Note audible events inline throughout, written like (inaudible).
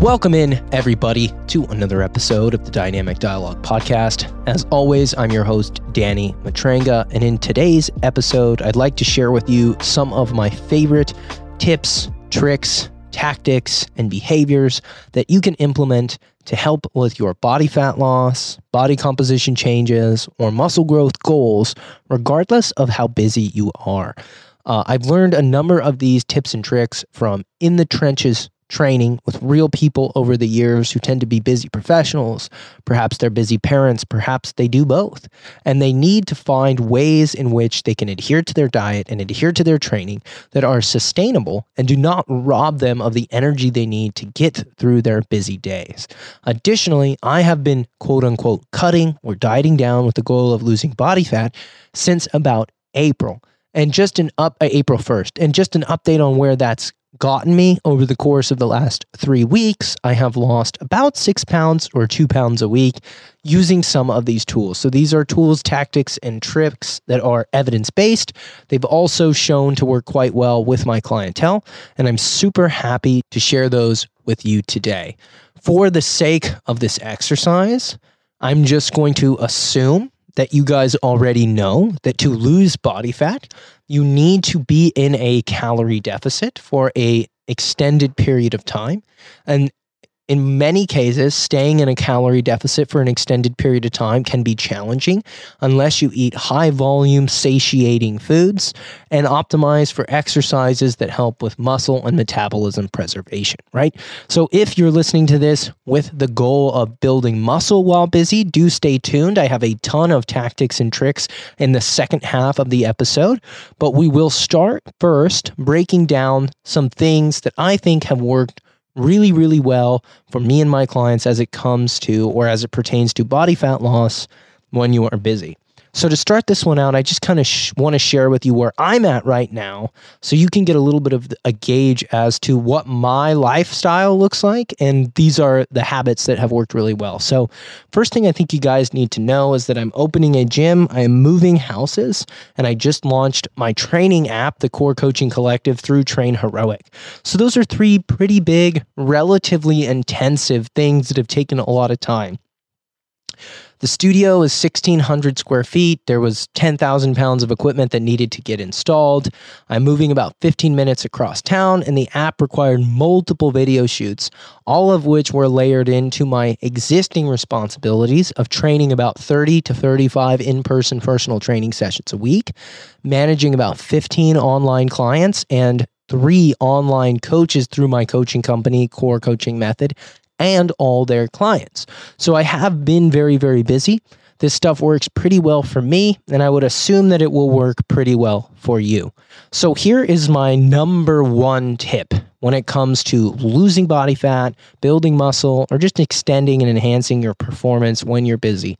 Welcome in, everybody, to another episode of the Dynamic Dialogue Podcast. As always, I'm your host, Danny Matranga, and in today's episode, I'd like to share with you some of my favorite tips, tricks, tactics, and behaviors that you can implement to help with your body fat loss, body composition changes, or muscle growth goals, regardless of how busy you are. Uh, I've learned a number of these tips and tricks from In the Trenches training with real people over the years who tend to be busy professionals. Perhaps they're busy parents, perhaps they do both. And they need to find ways in which they can adhere to their diet and adhere to their training that are sustainable and do not rob them of the energy they need to get through their busy days. Additionally, I have been quote unquote cutting or dieting down with the goal of losing body fat since about April. And just an up uh, April 1st, and just an update on where that's gotten me over the course of the last three weeks. I have lost about six pounds or two pounds a week using some of these tools. So these are tools, tactics, and tricks that are evidence based. They've also shown to work quite well with my clientele, and I'm super happy to share those with you today. For the sake of this exercise, I'm just going to assume that you guys already know that to lose body fat, you need to be in a calorie deficit for a extended period of time. And in many cases, staying in a calorie deficit for an extended period of time can be challenging unless you eat high volume, satiating foods and optimize for exercises that help with muscle and metabolism preservation, right? So, if you're listening to this with the goal of building muscle while busy, do stay tuned. I have a ton of tactics and tricks in the second half of the episode, but we will start first breaking down some things that I think have worked really, really well for me and my clients as it comes to or as it pertains to body fat loss when you are busy. So, to start this one out, I just kind of sh- want to share with you where I'm at right now so you can get a little bit of a gauge as to what my lifestyle looks like. And these are the habits that have worked really well. So, first thing I think you guys need to know is that I'm opening a gym, I am moving houses, and I just launched my training app, the Core Coaching Collective, through Train Heroic. So, those are three pretty big, relatively intensive things that have taken a lot of time. The studio is 1,600 square feet. There was 10,000 pounds of equipment that needed to get installed. I'm moving about 15 minutes across town, and the app required multiple video shoots, all of which were layered into my existing responsibilities of training about 30 to 35 in person personal training sessions a week, managing about 15 online clients, and three online coaches through my coaching company, Core Coaching Method, and all their clients. So I have been very, very busy. This stuff works pretty well for me, and I would assume that it will work pretty well for you. So, here is my number one tip when it comes to losing body fat, building muscle, or just extending and enhancing your performance when you're busy.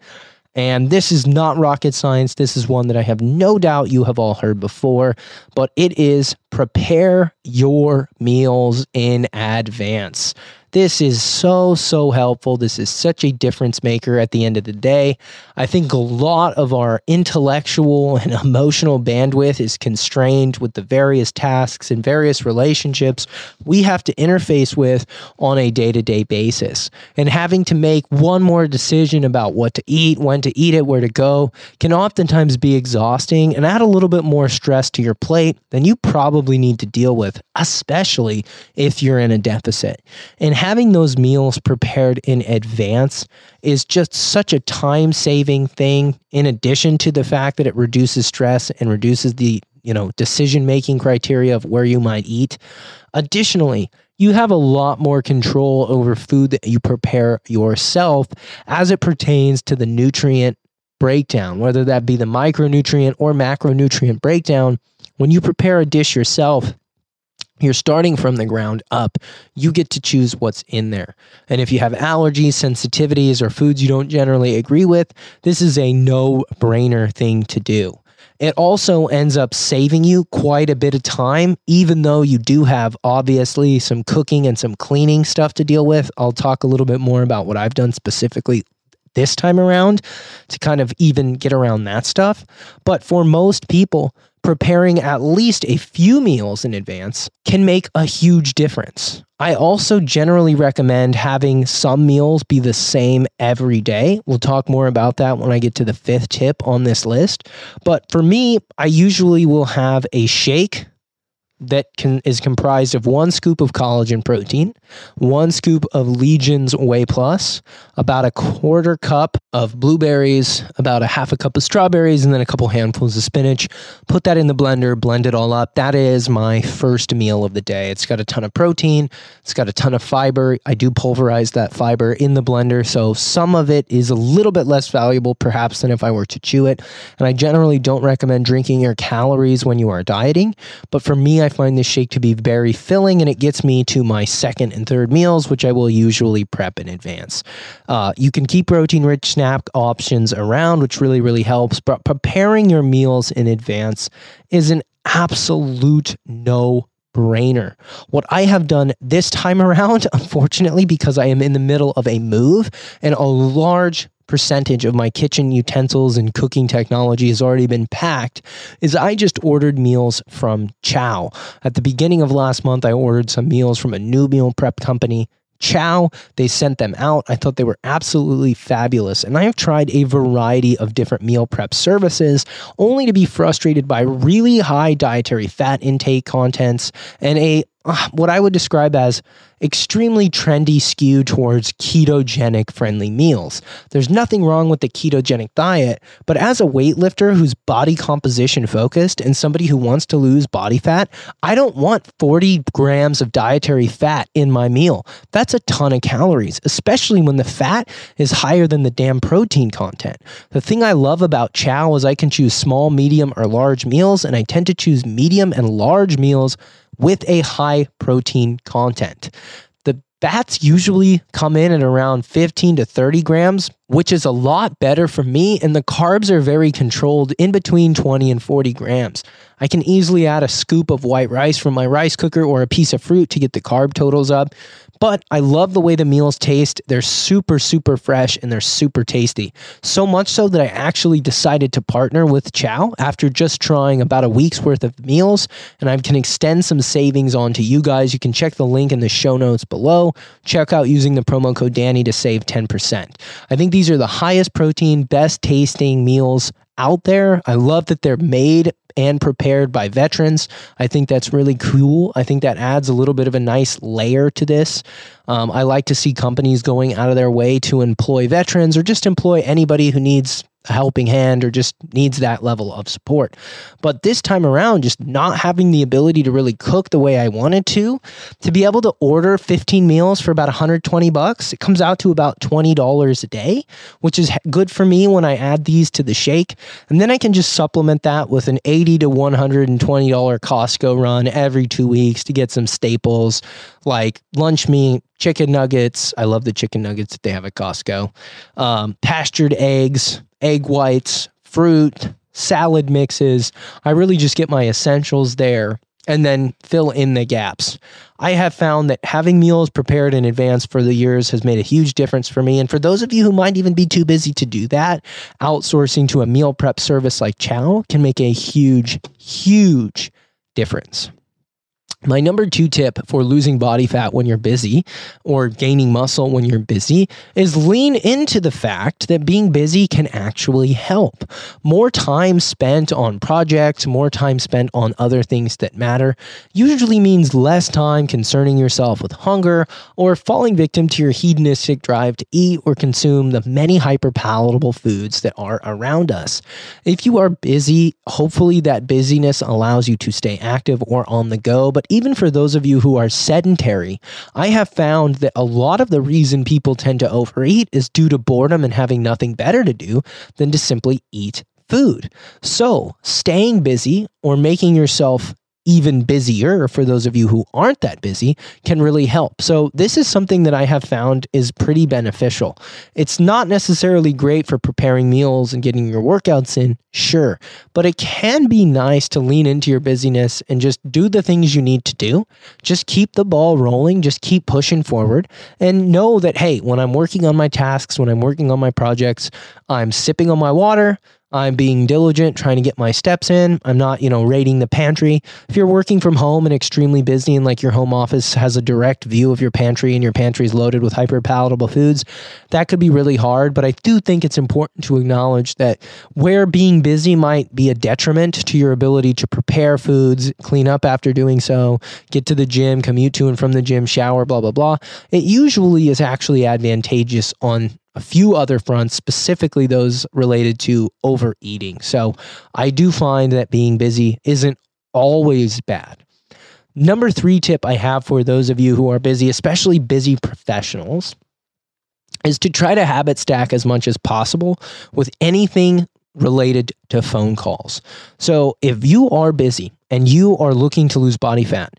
And this is not rocket science. This is one that I have no doubt you have all heard before, but it is prepare your meals in advance. This is so, so helpful. This is such a difference maker at the end of the day. I think a lot of our intellectual (laughs) and emotional bandwidth is constrained with the various tasks and various relationships we have to interface with on a day to day basis. And having to make one more decision about what to eat, when to eat it, where to go can oftentimes be exhausting and add a little bit more stress to your plate than you probably need to deal with, especially if you're in a deficit. And having those meals prepared in advance is just such a time saving thing in addition to the fact that it reduces stress and reduces the you know decision making criteria of where you might eat. Additionally you have a lot more control over food that you prepare yourself as it pertains to the nutrient breakdown whether that be the micronutrient or macronutrient breakdown. When you prepare a dish yourself you're starting from the ground up. You get to choose what's in there. And if you have allergies, sensitivities, or foods you don't generally agree with, this is a no brainer thing to do. It also ends up saving you quite a bit of time, even though you do have obviously some cooking and some cleaning stuff to deal with. I'll talk a little bit more about what I've done specifically this time around to kind of even get around that stuff. But for most people, preparing at least a few meals in advance can make a huge difference. I also generally recommend having some meals be the same every day. We'll talk more about that when I get to the fifth tip on this list. But for me, I usually will have a shake that can is comprised of one scoop of collagen protein, one scoop of Legion's Whey Plus, about a quarter cup of blueberries, about a half a cup of strawberries, and then a couple handfuls of spinach. Put that in the blender, blend it all up. That is my first meal of the day. It's got a ton of protein, it's got a ton of fiber. I do pulverize that fiber in the blender, so some of it is a little bit less valuable perhaps than if I were to chew it. And I generally don't recommend drinking your calories when you are dieting, but for me, find this shake to be very filling and it gets me to my second and third meals, which I will usually prep in advance. Uh, you can keep protein rich snack options around, which really, really helps, but preparing your meals in advance is an absolute no brainer. What I have done this time (laughs) around, unfortunately, because I am in the middle of a move and a large percentage of my kitchen utensils and cooking technology has already been packed is I just ordered meals from Chow. At the beginning of last month, I ordered some meals from a new meal prep company. Chow, they sent them out. I thought they were absolutely fabulous. And I have tried a variety of different meal prep services only to be frustrated by really high dietary fat intake contents and a uh, what I would describe as extremely trendy skew towards ketogenic friendly meals. There's nothing wrong with the ketogenic diet, but as a weightlifter who's body composition focused and somebody who wants to lose body fat, I don't want 40 grams of dietary fat in my meal. That's a ton of calories, especially when the fat is higher than the damn protein content. The thing I love about Chow is I can choose small, medium, or large meals, and I tend to choose medium and large meals with a high protein content. The bats usually come in at around 15 to 30 grams, which is a lot better for me. And the carbs are very controlled in between 20 and 40 grams. I can easily add a scoop of white rice from my rice cooker or a piece of fruit to get the carb totals up. But I love the way the meals taste. They're super, super fresh and they're super tasty. So much so that I actually decided to partner with Chow after just trying about a week's worth of meals. And I can extend some savings on to you guys. You can check the link in the show notes below. Check out using the promo code Danny to save 10%. I think these are the highest protein, best tasting meals out there. I love that they're made and prepared by veterans. I think that's really cool. I think that adds a little bit of a nice layer to this. Um, I like to see companies going out of their way to employ veterans or just employ anybody who needs a helping hand or just needs that level of support. But this time around, just not having the ability to really cook the way I wanted to, to be able to order 15 meals for about 120 bucks, it comes out to about $20 a day, which is good for me when I add these to the shake. And then I can just supplement that with an 80 to $120 Costco run every two weeks to get some staples like lunch meat, chicken nuggets. I love the chicken nuggets that they have at Costco. Um, pastured eggs, egg whites, fruit, salad mixes. I really just get my essentials there and then fill in the gaps. I have found that having meals prepared in advance for the years has made a huge difference for me. And for those of you who might even be too busy to do that, outsourcing to a meal prep service like Chow can make a huge, huge difference. My number two tip for losing body fat when you're busy or gaining muscle when you're busy is lean into the fact that being busy can actually help. More time spent on projects, more time spent on other things that matter, usually means less time concerning yourself with hunger or falling victim to your hedonistic drive to eat or consume the many hyper palatable foods that are around us. If you are busy, hopefully that busyness allows you to stay active or on the go, but even for those of you who are sedentary, I have found that a lot of the reason people tend to overeat is due to boredom and having nothing better to do than to simply eat food. So, staying busy or making yourself even busier for those of you who aren't that busy can really help. So, this is something that I have found is pretty beneficial. It's not necessarily great for preparing meals and getting your workouts in, sure, but it can be nice to lean into your busyness and just do the things you need to do. Just keep the ball rolling, just keep pushing forward, and know that, hey, when I'm working on my tasks, when I'm working on my projects, I'm sipping on my water. I'm being diligent, trying to get my steps in. I'm not, you know, raiding the pantry. If you're working from home and extremely busy and like your home office has a direct view of your pantry and your pantry is loaded with hyper palatable foods, that could be really hard. But I do think it's important to acknowledge that where being busy might be a detriment to your ability to prepare foods, clean up after doing so, get to the gym, commute to and from the gym, shower, blah, blah, blah, it usually is actually advantageous on a few other fronts, specifically those related to overeating. So I do find that being busy isn't always bad. Number three tip I have for those of you who are busy, especially busy professionals, is to try to habit stack as much as possible with anything related to phone calls. So if you are busy and you are looking to lose body fat,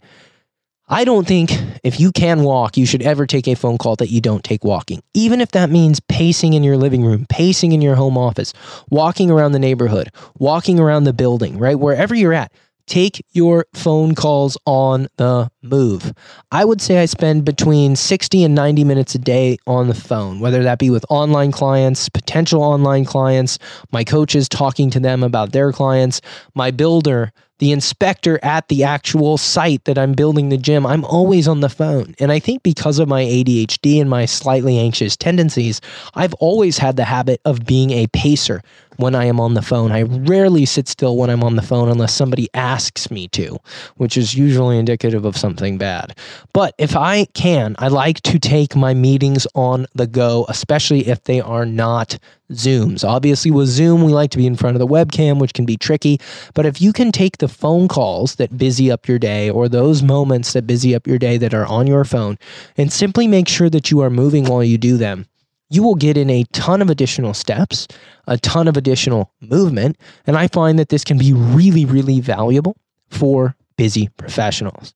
I don't think if you can walk, you should ever take a phone call that you don't take walking. Even if that means pacing in your living room, pacing in your home office, walking around the neighborhood, walking around the building, right? Wherever you're at, take your phone calls on the move. I would say I spend between 60 and 90 minutes a day on the phone, whether that be with online clients, potential online clients, my coaches talking to them about their clients, my builder the inspector at the actual site that I'm building the gym, I'm always on the phone. And I think because of my ADHD and my slightly anxious tendencies, I've always had the habit of being a pacer when I am on the phone. I rarely sit still when I'm on the phone unless somebody asks me to, which is usually indicative of something bad. But if I can, I like to take my meetings on the go, especially if they are not Zooms. Obviously, with Zoom, we like to be in front of the webcam, which can be tricky. But if you can take the phone calls that busy up your day or those moments that busy up your day that are on your phone and simply make sure that you are moving while you do them, you will get in a ton of additional steps, a ton of additional movement. And I find that this can be really, really valuable for busy professionals.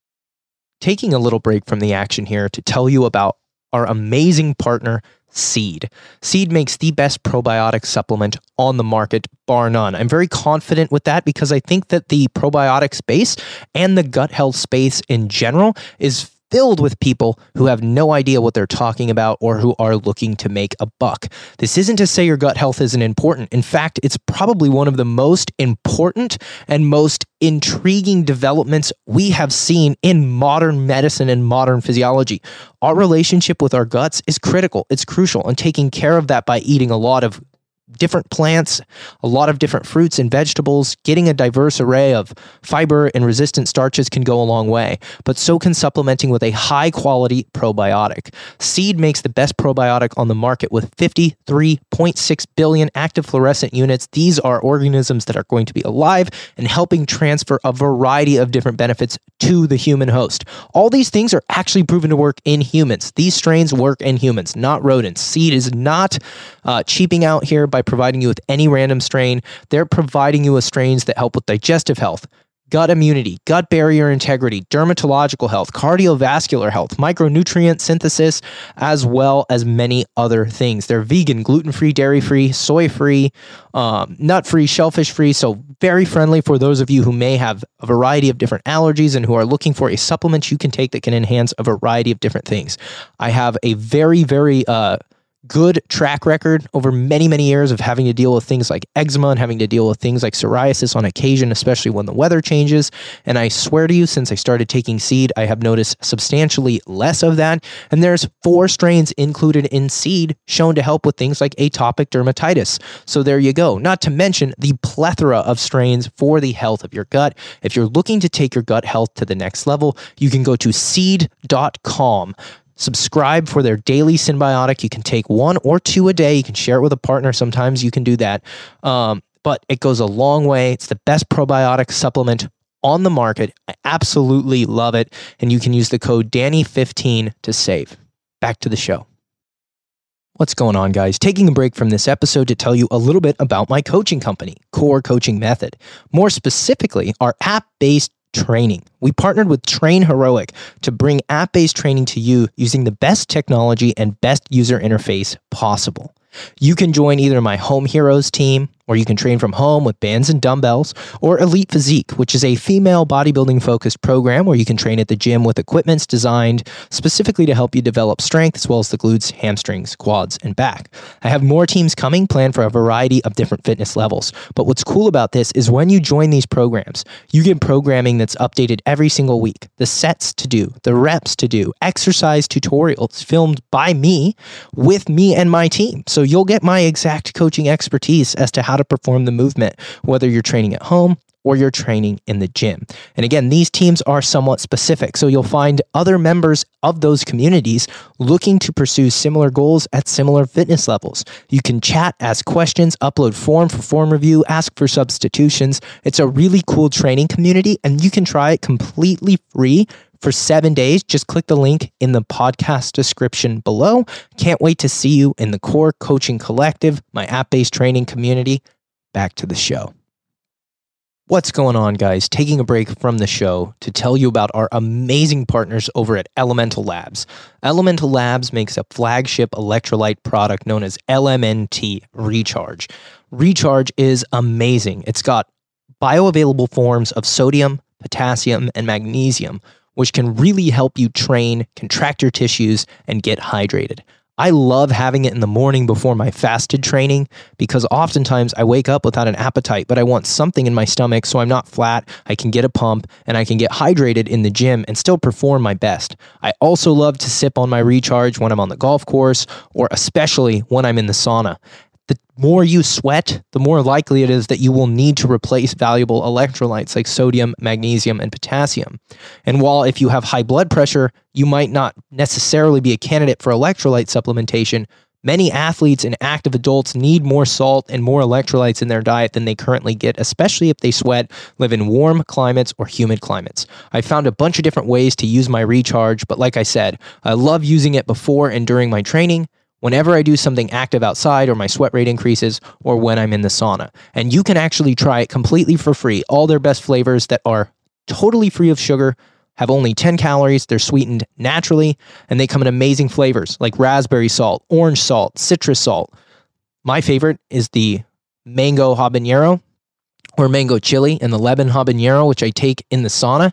Taking a little break from the action here to tell you about our amazing partner, Seed. Seed makes the best probiotic supplement on the market, bar none. I'm very confident with that because I think that the probiotic space and the gut health space in general is filled with people who have no idea what they're talking about or who are looking to make a buck. This isn't to say your gut health isn't important. In fact, it's probably one of the most important and most intriguing developments we have seen in modern medicine and modern physiology. Our relationship with our guts is critical, it's crucial, and taking care of that by eating a lot of different plants, a lot of different fruits and vegetables. Getting a diverse array of fiber and resistant starches can go a long way, but so can supplementing with a high quality probiotic. Seed makes the best probiotic on the market with 53.6 billion active fluorescent units. These are organisms that are going to be alive and helping transfer a variety of different benefits to the human host. All these things are actually proven to work in humans. These strains work in humans, not rodents. Seed is not uh, cheaping out here by providing you with any random strain. They're providing you with strains that help with digestive health, gut immunity, gut barrier integrity, dermatological health, cardiovascular health, micronutrient synthesis, as well as many other things. They're vegan, gluten free, dairy free, soy free, um, nut free, shellfish free. So, very friendly for those of you who may have a variety of different allergies and who are looking for a supplement you can take that can enhance a variety of different things. I have a very, very, uh, good track record over many, many years of having to deal with things like eczema and having to deal with things like psoriasis on occasion, especially when the weather changes. And I swear to you, since I started taking seed, I have noticed substantially less of that. And there's four strains included in seed shown to help with things like atopic dermatitis. So there you go. Not to mention the plethora of strains for the health of your gut. If you're looking to take your gut health to the next level, you can go to seed.com subscribe for their daily synbiotic. You can take one or two a day. You can share it with a partner. Sometimes you can do that. Um, but it goes a long way. It's the best probiotic supplement on the market. I absolutely love it. And you can use the code Danny15 to save. Back to the show. What's going on, guys? Taking a break from this episode to tell you a little bit about my coaching company, Core Coaching Method. More specifically, our app based training. We partnered with Train Heroic to bring app based training to you using the best technology and best user interface possible. You can join either my Home Heroes team where you can train from home with bands and dumbbells, or Elite Physique, which is a female bodybuilding focused program where you can train at the gym with equipments designed specifically to help you develop strength as well as the glutes, hamstrings, quads, and back. I have more teams coming planned for a variety of different fitness levels. But what's cool about this is when you join these programs, you get programming that's updated every single week, the sets to do, the reps to do, exercise tutorials filmed by me with me and my team. So you'll get my exact coaching expertise as to how to perform the movement, whether you're training at home or you're training in the gym. And again, these teams are somewhat specific. So you'll find other members of those communities looking to pursue similar goals at similar fitness levels. You can chat, ask questions, upload form for form review, ask for substitutions. It's a really cool training community and you can try it completely free for seven days. Just click the link in the podcast description below. Can't wait to see you in the Core Coaching Collective, my app based training community. Back to the show. What's going on, guys? Taking a break from the show to tell you about our amazing partners over at Elemental Labs. Elemental Labs makes a flagship electrolyte product known as LMNT Recharge. Recharge is amazing. It's got bioavailable forms of sodium, potassium, and magnesium, which can really help you train, contract your tissues, and get hydrated. I love having it in the morning before my fasted training because oftentimes I wake up without an appetite, but I want something in my stomach so I'm not flat, I can get a pump, and I can get hydrated in the gym and still perform my best. I also love to sip on my recharge when I'm on the golf course or especially when I'm in the sauna the more you sweat, the more likely it is that you will need to replace valuable electrolytes like sodium, magnesium, and potassium. And while if you have high blood pressure, you might not necessarily be a candidate for electrolyte supplementation, many athletes and active adults need more salt and more electrolytes in their diet than they currently get, especially if they sweat, live in warm climates or humid climates. I found a bunch of different ways to use my recharge, but like I said, I love using it before and during my training whenever I do something active outside or my sweat rate increases or when I'm in the sauna. And you can actually try it completely for free. All their best flavors that are totally free of sugar, have only 10 calories, they're sweetened naturally, and they come in amazing flavors like raspberry salt, orange salt, citrus salt. My favorite is the mango habanero or mango chili and the lemon habanero, which I take in the sauna.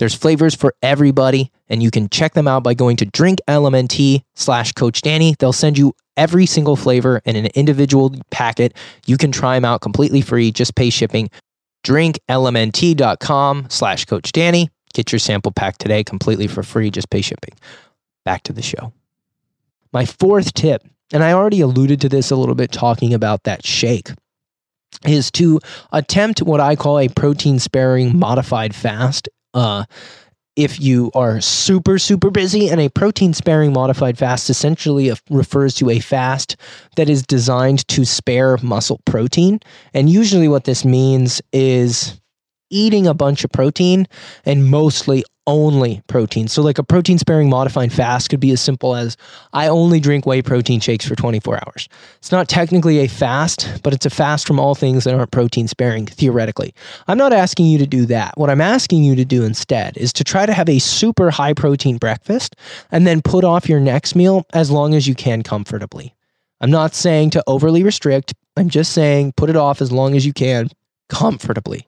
There's flavors for everybody, and you can check them out by going to drinklmnt slash Coach Danny. They'll send you every single flavor in an individual packet. You can try them out completely free, just pay shipping. drinklmnt.com slash Coach Danny. Get your sample pack today completely for free, just pay shipping. Back to the show. My fourth tip, and I already alluded to this a little bit talking about that shake is to attempt what I call a protein sparing modified fast uh, if you are super, super busy, and a protein sparing modified fast essentially refers to a fast that is designed to spare muscle protein. And usually, what this means is eating a bunch of protein and mostly only protein. So, like a protein sparing modified fast could be as simple as I only drink whey protein shakes for 24 hours. It's not technically a fast, but it's a fast from all things that aren't protein sparing, theoretically. I'm not asking you to do that. What I'm asking you to do instead is to try to have a super high protein breakfast and then put off your next meal as long as you can comfortably. I'm not saying to overly restrict, I'm just saying put it off as long as you can comfortably.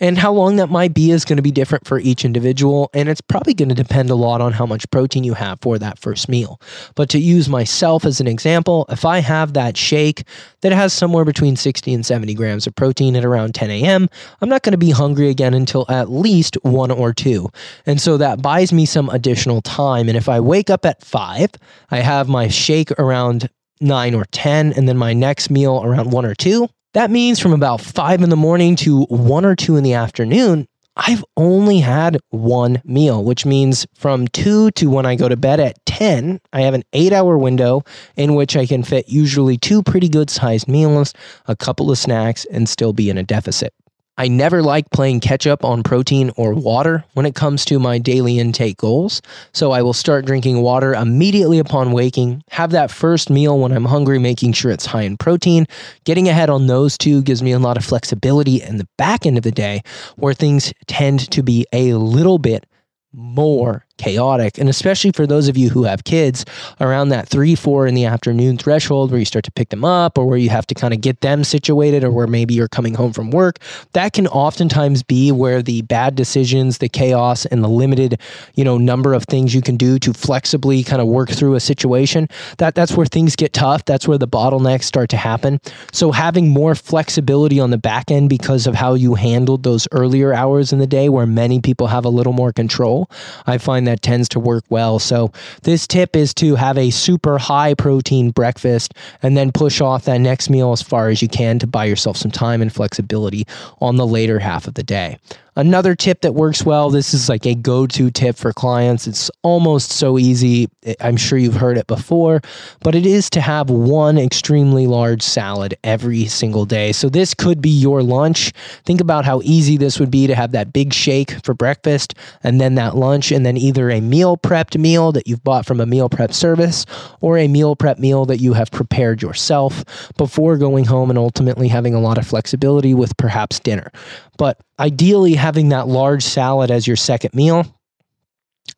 And how long that might be is going to be different for each individual. And it's probably going to depend a lot on how much protein you have for that first meal. But to use myself as an example, if I have that shake that has somewhere between 60 and 70 grams of protein at around 10 a.m., I'm not going to be hungry again until at least one or two. And so that buys me some additional time. And if I wake up at five, I have my shake around nine or 10, and then my next meal around one or two, that means from about five in the morning to one or two in the afternoon, I've only had one meal, which means from two to when I go to bed at 10, I have an eight hour window in which I can fit usually two pretty good sized meals, a couple of snacks, and still be in a deficit. I never like playing catch up on protein or water when it comes to my daily intake goals. So I will start drinking water immediately upon waking, have that first meal when I'm hungry, making sure it's high in protein. Getting ahead on those two gives me a lot of flexibility in the back end of the day where things tend to be a little bit more chaotic. And especially for those of you who have kids around that three, four in the afternoon threshold where you start to pick them up or where you have to kind of get them situated or where maybe you're coming home from work, that can oftentimes be where the bad decisions, the chaos, and the limited, you know, number of things you can do to flexibly kind of work through a situation, that that's where things get tough. That's where the bottlenecks start to happen. So having more flexibility on the back end because of how you handled those earlier hours in the day where many people have a little more control, I find that tends to work well. So, this tip is to have a super high protein breakfast and then push off that next meal as far as you can to buy yourself some time and flexibility on the later half of the day. Another tip that works well, this is like a go to tip for clients. It's almost so easy. I'm sure you've heard it before, but it is to have one extremely large salad every single day. So this could be your lunch. Think about how easy this would be to have that big shake for breakfast and then that lunch, and then either a meal prepped meal that you've bought from a meal prep service or a meal prep meal that you have prepared yourself before going home and ultimately having a lot of flexibility with perhaps dinner. But ideally, having that large salad as your second meal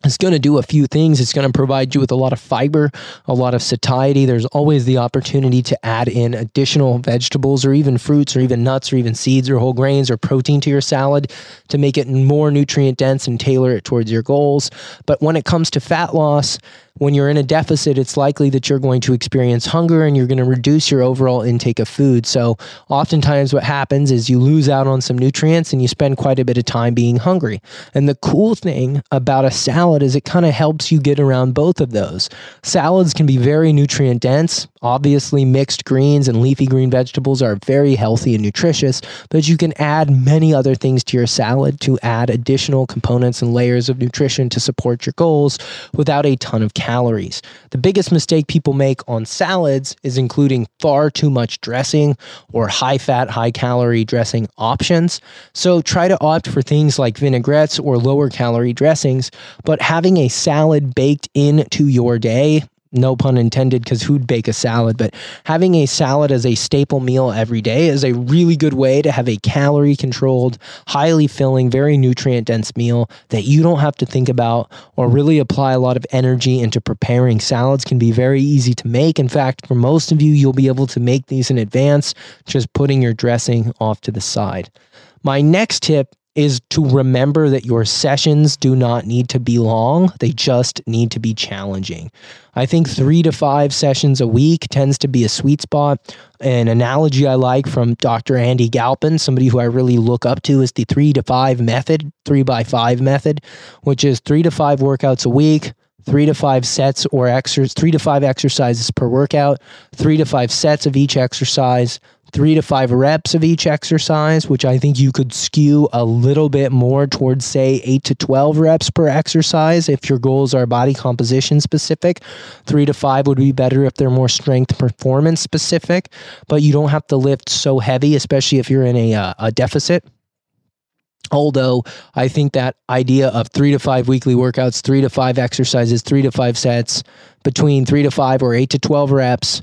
it's going to do a few things. It's going to provide you with a lot of fiber, a lot of satiety. There's always the opportunity to add in additional vegetables or even fruits or even nuts or even seeds or whole grains or protein to your salad to make it more nutrient dense and tailor it towards your goals. But when it comes to fat loss, when you're in a deficit, it's likely that you're going to experience hunger and you're going to reduce your overall intake of food. So, oftentimes, what happens is you lose out on some nutrients and you spend quite a bit of time being hungry. And the cool thing about a salad is it kind of helps you get around both of those. Salads can be very nutrient dense. Obviously, mixed greens and leafy green vegetables are very healthy and nutritious, but you can add many other things to your salad to add additional components and layers of nutrition to support your goals without a ton of calories calories. The biggest mistake people make on salads is including far too much dressing or high fat, high calorie dressing options. So try to opt for things like vinaigrettes or lower calorie dressings, but having a salad baked into your day no pun intended, because who'd bake a salad? But having a salad as a staple meal every day is a really good way to have a calorie controlled, highly filling, very nutrient dense meal that you don't have to think about or really apply a lot of energy into preparing. Salads can be very easy to make. In fact, for most of you, you'll be able to make these in advance, just putting your dressing off to the side. My next tip is to remember that your sessions do not need to be long, they just need to be challenging. I think three to five sessions a week tends to be a sweet spot. An analogy I like from Dr. Andy Galpin, somebody who I really look up to, is the three to five method, three by five method, which is three to five workouts a week, three to five sets or exercise, three to five exercises per workout, three to five sets of each exercise, three to five reps of each exercise, which I think you could skew a little bit more towards, say, eight to 12 reps per exercise if your goals are body composition specific. Three to five would be better if they're more strength performance specific, but you don't have to lift so heavy, especially if you're in a, uh, a deficit. Although I think that idea of three to five weekly workouts, three to five exercises, three to five sets, between three to five or eight to 12 reps,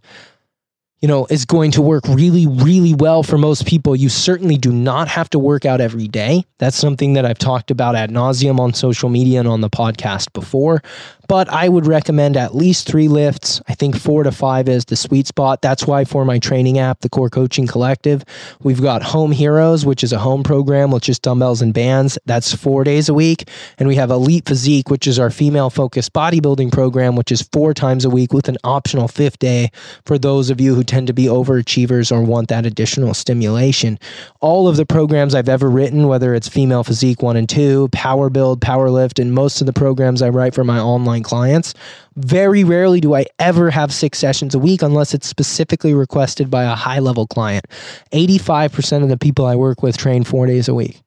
you know, is going to work really, really well for most people. You certainly do not have to work out every day. That's something that I've talked about ad nauseum on social media and on the podcast before but I would recommend at least three lifts. I think four to five is the sweet spot. That's why for my training app, the Core Coaching Collective, we've got Home Heroes, which is a home program with just dumbbells and bands. That's four days a week. And we have Elite Physique, which is our female focused bodybuilding program, which is four times a week with an optional fifth day for those of you who tend to be overachievers or want that additional stimulation. All of the programs I've ever written, whether it's Female Physique 1 and 2, Power Build, Power Lift, and most of the programs I write for my online online clients. Very rarely do I ever have six sessions a week unless it's specifically requested by a high level client. 85% of the people I work with train four days a week.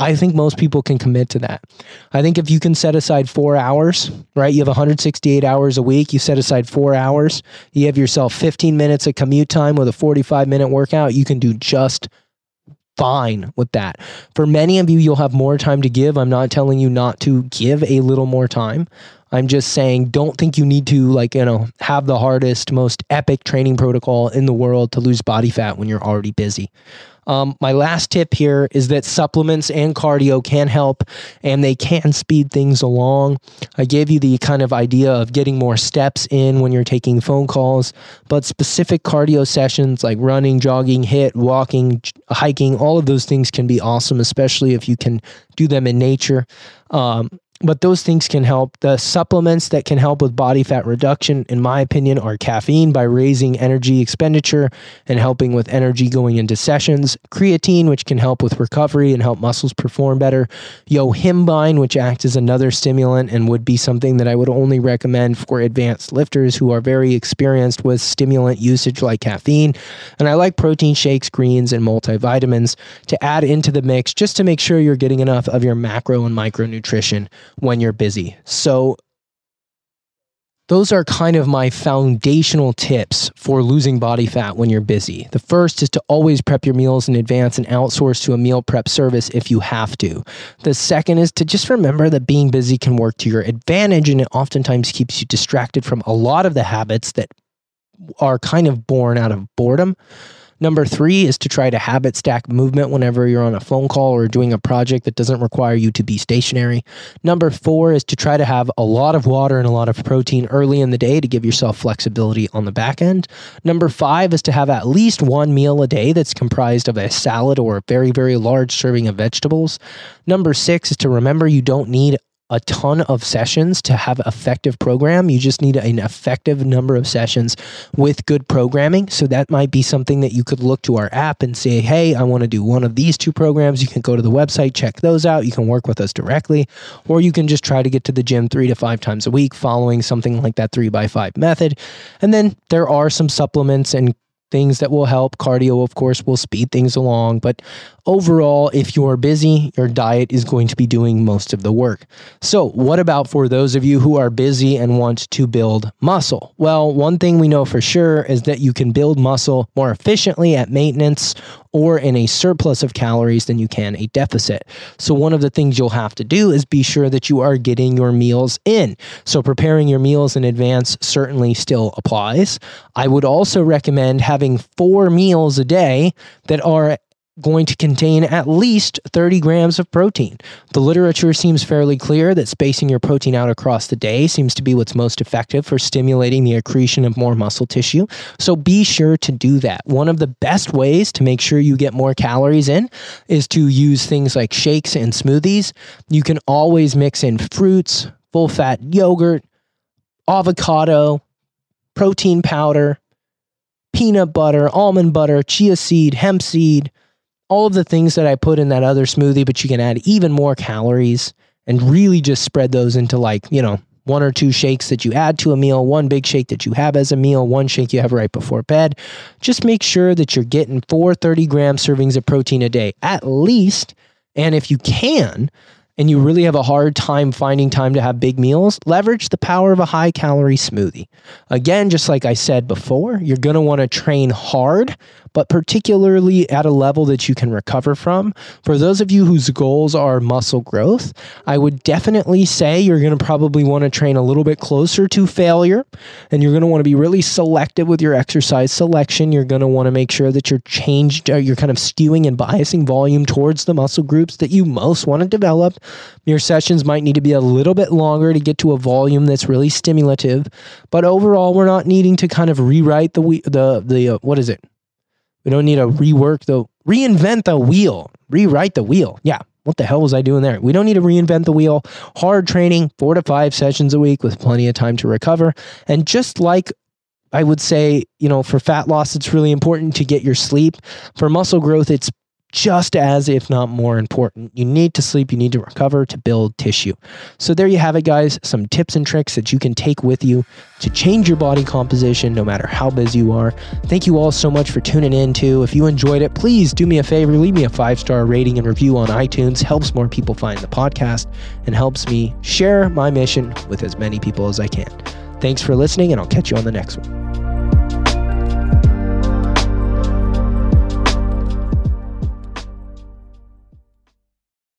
I think most people can commit to that. I think if you can set aside four hours, right? You have 168 hours a week. You set aside four hours. You have yourself 15 minutes of commute time with a 45 minute workout. You can do just fine with that. For many of you, you'll have more time to give. I'm not telling you not to give a little more time. I'm just saying, don't think you need to, like, you know, have the hardest, most epic training protocol in the world to lose body fat when you're already busy. Um, my last tip here is that supplements and cardio can help and they can speed things along. I gave you the kind of idea of getting more steps in when you're taking phone calls, but specific cardio sessions like running, jogging, HIT, walking, hiking, all of those things can be awesome, especially if you can do them in nature. Um, but those things can help. The supplements that can help with body fat reduction, in my opinion, are caffeine by raising energy expenditure and helping with energy going into sessions, creatine, which can help with recovery and help muscles perform better, yohimbine, which acts as another stimulant and would be something that I would only recommend for advanced lifters who are very experienced with stimulant usage like caffeine. And I like protein shakes, greens, and multivitamins to add into the mix just to make sure you're getting enough of your macro and micronutrition when you're busy. So, those are kind of my foundational tips for losing body fat when you're busy. The first is to always prep your meals in advance and outsource to a meal prep service if you have to. The second is to just remember that being busy can work to your advantage and it oftentimes keeps you distracted from a lot of the habits that are kind of born out of boredom. Number three is to try to habit stack movement whenever you're on a phone call or doing a project that doesn't require you to be stationary. Number four is to try to have a lot of water and a lot of protein early in the day to give yourself flexibility on the back end. Number five is to have at least one meal a day that's comprised of a salad or a very, very large serving of vegetables. Number six is to remember you don't need a ton of sessions to have effective program. You just need an effective number of sessions with good programming. So that might be something that you could look to our app and say, hey, I want to do one of these two programs. You can go to the website, check those out. You can work with us directly, or you can just try to get to the gym three to five times a week following something like that three by five method. And then there are some supplements and things that will help. Cardio, of course, will speed things along. But overall, if you're busy, your diet is going to be doing most of the work. So, what about for those of you who are busy and want to build muscle? Well, one thing we know for sure is that you can build muscle more efficiently at maintenance or in a surplus of calories than you can a deficit. So, one of the things you'll have to do is be sure that you are getting your meals in. So, preparing your meals in advance certainly still applies. I would also recommend having four meals a day that are going to contain at least 30 grams of protein. The literature seems fairly clear that spacing your protein out across the day seems to be what's most effective for stimulating the accretion of more muscle tissue. So be sure to do that. One of the best ways to make sure you get more calories in is to use things like shakes and smoothies. You can always mix in fruits, full fat yogurt, avocado, protein powder, peanut butter, almond butter, chia seed, hemp seed all of the things that I put in that other smoothie, but you can add even more calories and really just spread those into like, you know, one or two shakes that you add to a meal, one big shake that you have as a meal, one shake you have right before bed. Just make sure that you're getting four 30 gram servings of protein a day at least. And if you can, and you really have a hard time finding time to have big meals, leverage the power of a high calorie smoothie. Again, just like I said before, you're going to want to train hard, but particularly at a level that you can recover from. For those of you whose goals are muscle growth, I would definitely say you're going to probably want to train a little bit closer to failure and you're going to want to be really selective with your exercise selection. You're going to want to make sure that you're changed, uh, you're kind of skewing and biasing volume towards the muscle groups that you most want to develop. Your sessions might need to be a little bit longer to get to a volume that's really stimulative, but overall, we're not needing to kind of rewrite the the the uh, what is it? We don't need to rework the reinvent the wheel, rewrite the wheel. Yeah. What the hell was I doing there? We don't need to reinvent the wheel. Hard training, four to five sessions a week with plenty of time to recover. And just like I would say, you know, for fat loss, it's really important to get your sleep. For muscle growth, it's just as, if not more important. You need to sleep, you need to recover to build tissue. So, there you have it, guys. Some tips and tricks that you can take with you to change your body composition no matter how busy you are. Thank you all so much for tuning in, too. If you enjoyed it, please do me a favor, leave me a five star rating and review on iTunes. Helps more people find the podcast and helps me share my mission with as many people as I can. Thanks for listening, and I'll catch you on the next one.